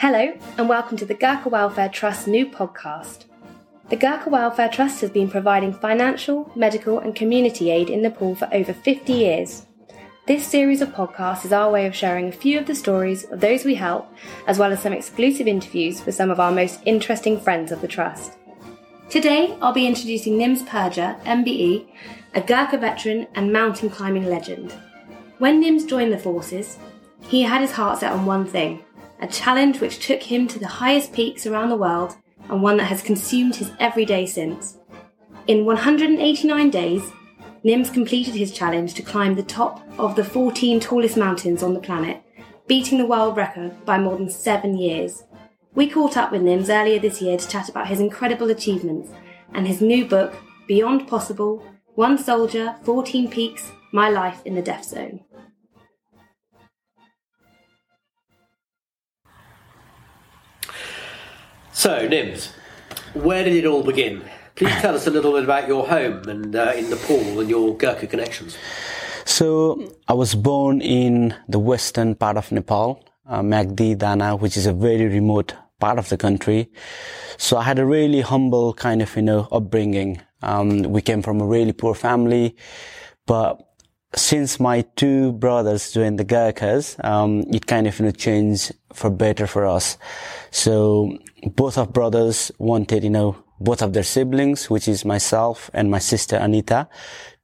Hello, and welcome to the Gurkha Welfare Trust's new podcast. The Gurkha Welfare Trust has been providing financial, medical, and community aid in Nepal for over 50 years. This series of podcasts is our way of sharing a few of the stories of those we help, as well as some exclusive interviews with some of our most interesting friends of the Trust. Today, I'll be introducing Nims Purja, MBE, a Gurkha veteran and mountain climbing legend. When Nims joined the forces, he had his heart set on one thing a challenge which took him to the highest peaks around the world and one that has consumed his every day since. In 189 days, Nims completed his challenge to climb the top of the 14 tallest mountains on the planet, beating the world record by more than seven years. We caught up with Nims earlier this year to chat about his incredible achievements and his new book, Beyond Possible One Soldier, 14 Peaks My Life in the Death Zone. So, Nims, where did it all begin? Please tell us a little bit about your home and uh, in Nepal and your Gurkha connections. So, I was born in the western part of Nepal, uh, Myagdi Dana, which is a very remote part of the country. So, I had a really humble kind of, you know, upbringing. Um, we came from a really poor family, but since my two brothers joined the Gurkhas, um, it kind of you know changed for better for us. So both of brothers wanted, you know, both of their siblings, which is myself and my sister Anita,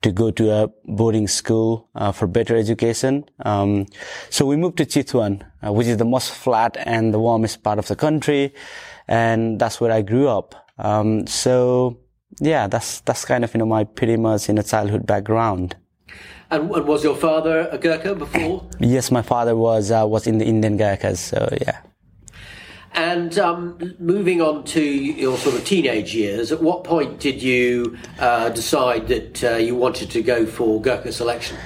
to go to a boarding school uh, for better education. Um, so we moved to Chitwan, uh, which is the most flat and the warmest part of the country, and that's where I grew up. Um, so yeah, that's that's kind of you know my pretty much in you know, a childhood background. And, and, was your father a Gurkha before? Yes, my father was uh, was in the Indian Gurkhas. So yeah. And um, moving on to your sort of teenage years, at what point did you uh, decide that uh, you wanted to go for Gurkha selection?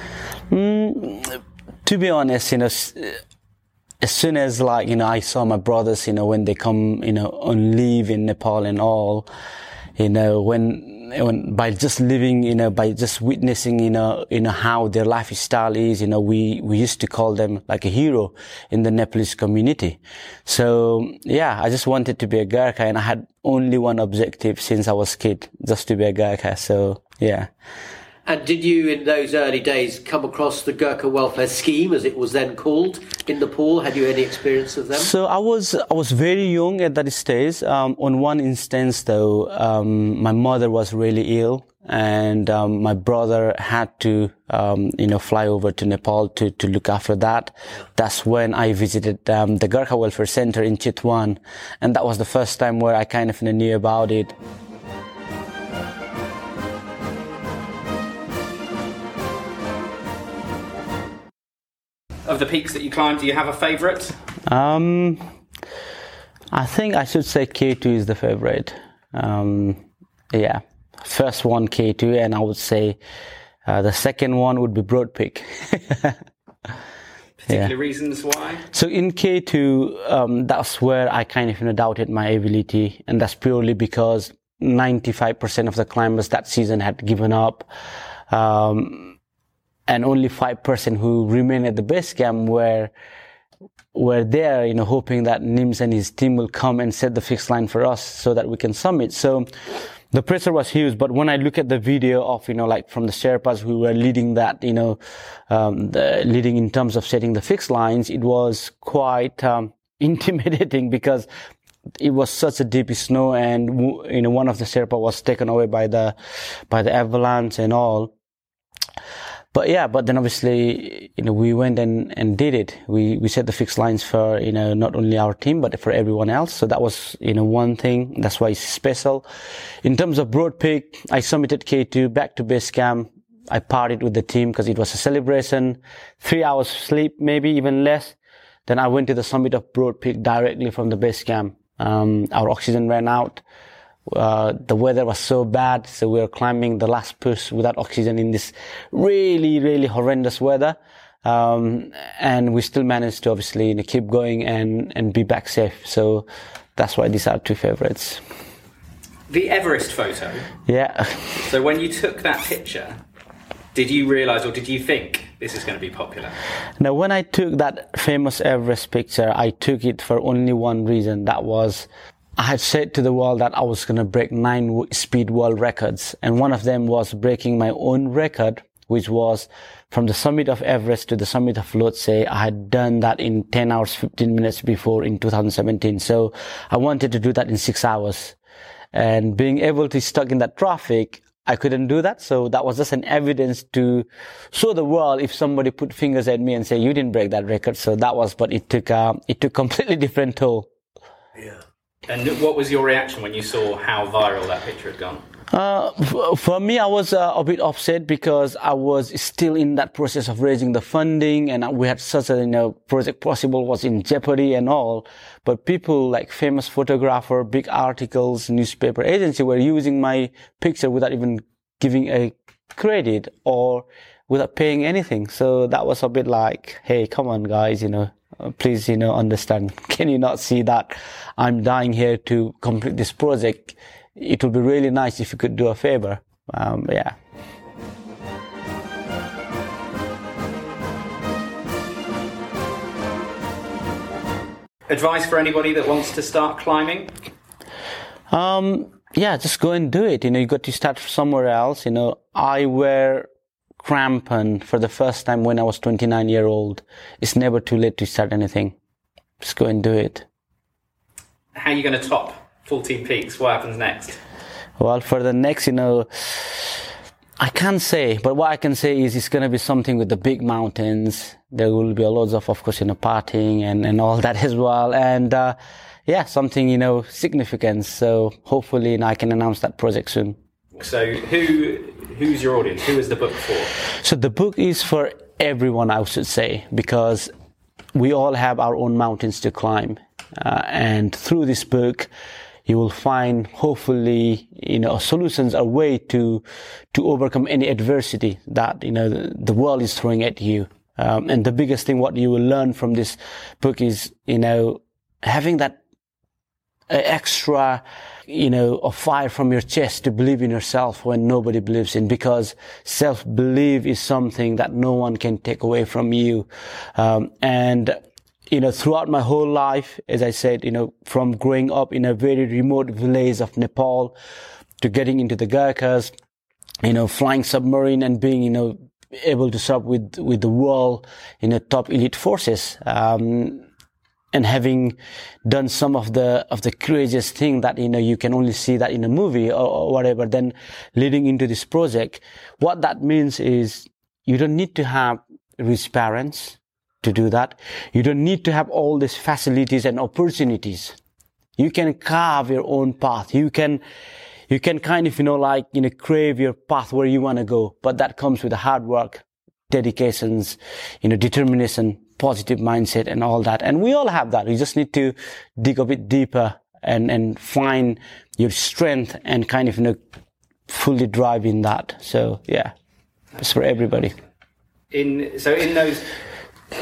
Mm, to be honest, you know, as soon as like you know, I saw my brothers, you know, when they come, you know, on leave in Nepal and all, you know, when when, by just living, you know, by just witnessing, you know, you know, how their lifestyle is, you know, we, we used to call them like a hero in the Nepalese community. So, yeah, I just wanted to be a Gurkha and I had only one objective since I was kid, just to be a Gurkha. So, yeah. And did you, in those early days, come across the Gurkha Welfare Scheme, as it was then called, in Nepal? Had you any experience of them? So I was I was very young at that stage. Um, on one instance, though, um, my mother was really ill, and um, my brother had to, um, you know, fly over to Nepal to to look after that. That's when I visited um, the Gurkha Welfare Center in Chitwan, and that was the first time where I kind of knew about it. Of the peaks that you climbed, do you have a favourite? Um, I think I should say K2 is the favourite. Um, yeah, first one K2, and I would say uh, the second one would be Broad Peak. Particular yeah. reasons why? So in K2, um, that's where I kind of you know, doubted my ability, and that's purely because 95% of the climbers that season had given up. Um, and only 5% who remain at the base camp were were there, you know, hoping that Nims and his team will come and set the fixed line for us so that we can summit. So the pressure was huge. But when I look at the video of, you know, like from the Sherpas who were leading that, you know, um, the, leading in terms of setting the fixed lines, it was quite um, intimidating because it was such a deep snow and you know one of the Sherpa was taken away by the by the avalanche and all but yeah, but then obviously, you know, we went and, and did it. We, we set the fixed lines for, you know, not only our team, but for everyone else. So that was, you know, one thing. That's why it's special. In terms of Broad Peak, I submitted K2 back to base camp. I partied with the team because it was a celebration. Three hours sleep, maybe even less. Then I went to the summit of Broad Peak directly from the base camp. Um, our oxygen ran out. Uh, the weather was so bad, so we were climbing the last push without oxygen in this really, really horrendous weather. Um, and we still managed to obviously you know, keep going and, and be back safe. So that's why these are two favorites. The Everest photo. Yeah. so when you took that picture, did you realize or did you think this is going to be popular? Now, when I took that famous Everest picture, I took it for only one reason. That was I had said to the world that I was going to break nine speed world records. And one of them was breaking my own record, which was from the summit of Everest to the summit of Lhotse. I had done that in 10 hours, 15 minutes before in 2017. So I wanted to do that in six hours. And being able to stuck in that traffic, I couldn't do that. So that was just an evidence to show the world if somebody put fingers at me and say, you didn't break that record. So that was, but it took, uh, it took completely different toll. Yeah. And what was your reaction when you saw how viral that picture had gone? Uh, for me, I was uh, a bit upset because I was still in that process of raising the funding, and we had such a you know project possible was in jeopardy and all. But people like famous photographer, big articles, newspaper agency were using my picture without even giving a credit or without paying anything. So that was a bit like, hey, come on, guys, you know, please, you know, understand. Can you not see that I'm dying here to complete this project? It would be really nice if you could do a favor. Um, yeah. Advice for anybody that wants to start climbing? Um, yeah, just go and do it. You know, you got to start somewhere else. You know, I wear and for the first time when I was 29 year old. It's never too late to start anything. Just go and do it. How are you going to top 14 peaks? What happens next? Well, for the next, you know, I can't say, but what I can say is it's going to be something with the big mountains. There will be a lots of, of course, you know, partying and, and all that as well. And, uh, yeah, something, you know, significant. So hopefully you know, I can announce that project soon. So who who's your audience? Who is the book for? So the book is for everyone, I should say, because we all have our own mountains to climb. Uh, and through this book, you will find hopefully you know solutions a way to to overcome any adversity that you know the, the world is throwing at you um, and the biggest thing what you will learn from this book is you know having that extra you know, a fire from your chest to believe in yourself when nobody believes in, because self-belief is something that no one can take away from you. Um, and, you know, throughout my whole life, as I said, you know, from growing up in a very remote village of Nepal to getting into the Gurkhas, you know, flying submarine and being, you know, able to serve with, with the world in a top elite forces. Um, and having done some of the of the craziest thing that you know you can only see that in a movie or, or, whatever then leading into this project what that means is you don't need to have rich parents to do that. You don't need to have all these facilities and opportunities. You can carve your own path. You can you can kind of you know like you know crave your path where you want to go but that comes with hard work dedications you know determination positive mindset and all that. And we all have that. We just need to dig a bit deeper and, and find your strength and kind of, you know, fully drive in that. So yeah, it's for everybody. In, so in those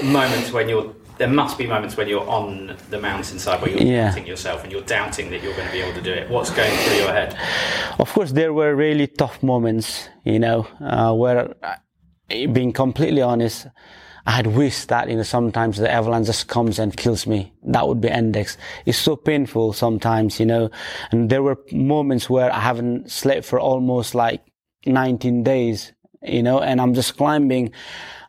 moments when you're, there must be moments when you're on the mountainside where you're yeah. doubting yourself and you're doubting that you're going to be able to do it. What's going through your head? Of course, there were really tough moments, you know, uh, where, uh, being completely honest, I had wished that, you know, sometimes the avalanche just comes and kills me. That would be index. It's so painful sometimes, you know, and there were moments where I haven't slept for almost like 19 days, you know, and I'm just climbing.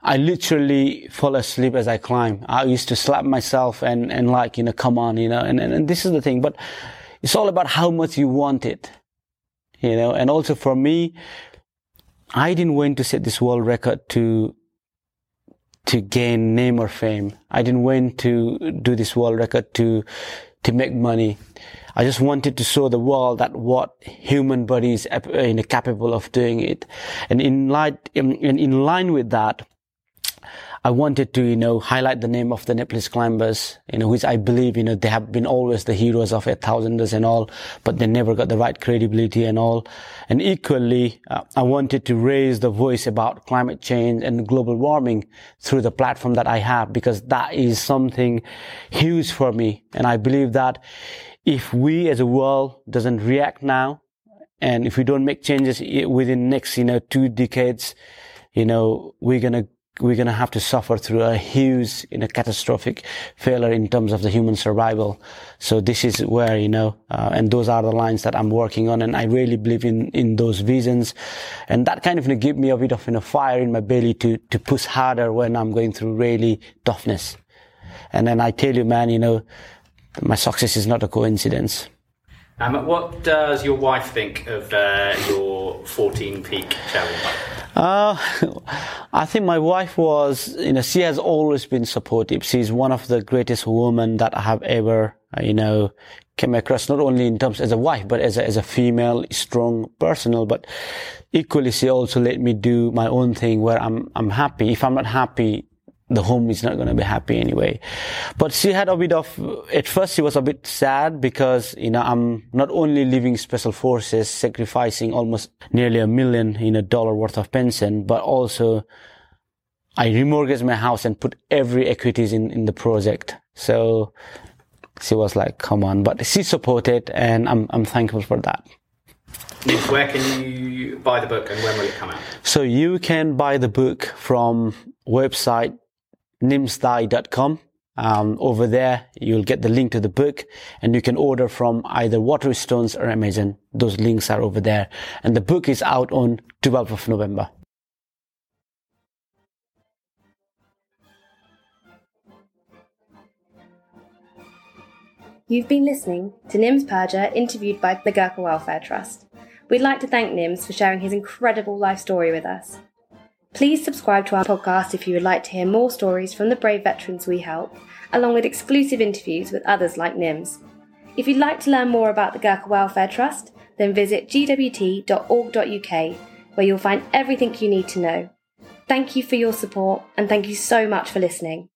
I literally fall asleep as I climb. I used to slap myself and, and like, you know, come on, you know, and, and, and this is the thing, but it's all about how much you want it, you know, and also for me, I didn't want to set this world record to to gain name or fame. I didn't want to do this world record to to make money. I just wanted to show the world that what human body is you uh, know, capable of doing it. And in light, um, in, in line with that, I wanted to, you know, highlight the name of the Nepalese climbers, you know, which I believe, you know, they have been always the heroes of eight thousanders and all, but they never got the right credibility and all. And equally, uh, I wanted to raise the voice about climate change and global warming through the platform that I have, because that is something huge for me. And I believe that if we as a world doesn't react now, and if we don't make changes within next, you know, two decades, you know, we're going to we're going to have to suffer through a huge, you know, catastrophic failure in terms of the human survival. So this is where, you know, uh, and those are the lines that I'm working on. And I really believe in, in those visions. And that kind of you know, give me a bit of, you know, fire in my belly to, to push harder when I'm going through really toughness. And then I tell you, man, you know, my success is not a coincidence. Um, what does your wife think of uh, your 14 peak challenge? Uh, I think my wife was, you know, she has always been supportive. She's one of the greatest women that I have ever, uh, you know, came across, not only in terms as a wife, but as a, as a female, strong, personal, but equally she also let me do my own thing where I'm, I'm happy. If I'm not happy, the home is not going to be happy anyway. But she had a bit of, at first she was a bit sad because, you know, I'm not only leaving special forces, sacrificing almost nearly a million, in a dollar worth of pension, but also I remortgaged my house and put every equities in, in the project. So she was like, come on, but she supported and I'm, I'm thankful for that. Where can you buy the book and when will it come out? So you can buy the book from website nimsdai.com. Um, over there, you'll get the link to the book and you can order from either Waterstones or Amazon. Those links are over there. And the book is out on 12th of November. You've been listening to Nims Purja interviewed by the Gurkha Welfare Trust. We'd like to thank Nims for sharing his incredible life story with us. Please subscribe to our podcast if you would like to hear more stories from the brave veterans we help, along with exclusive interviews with others like NIMS. If you'd like to learn more about the Gurkha Welfare Trust, then visit gwt.org.uk, where you'll find everything you need to know. Thank you for your support, and thank you so much for listening.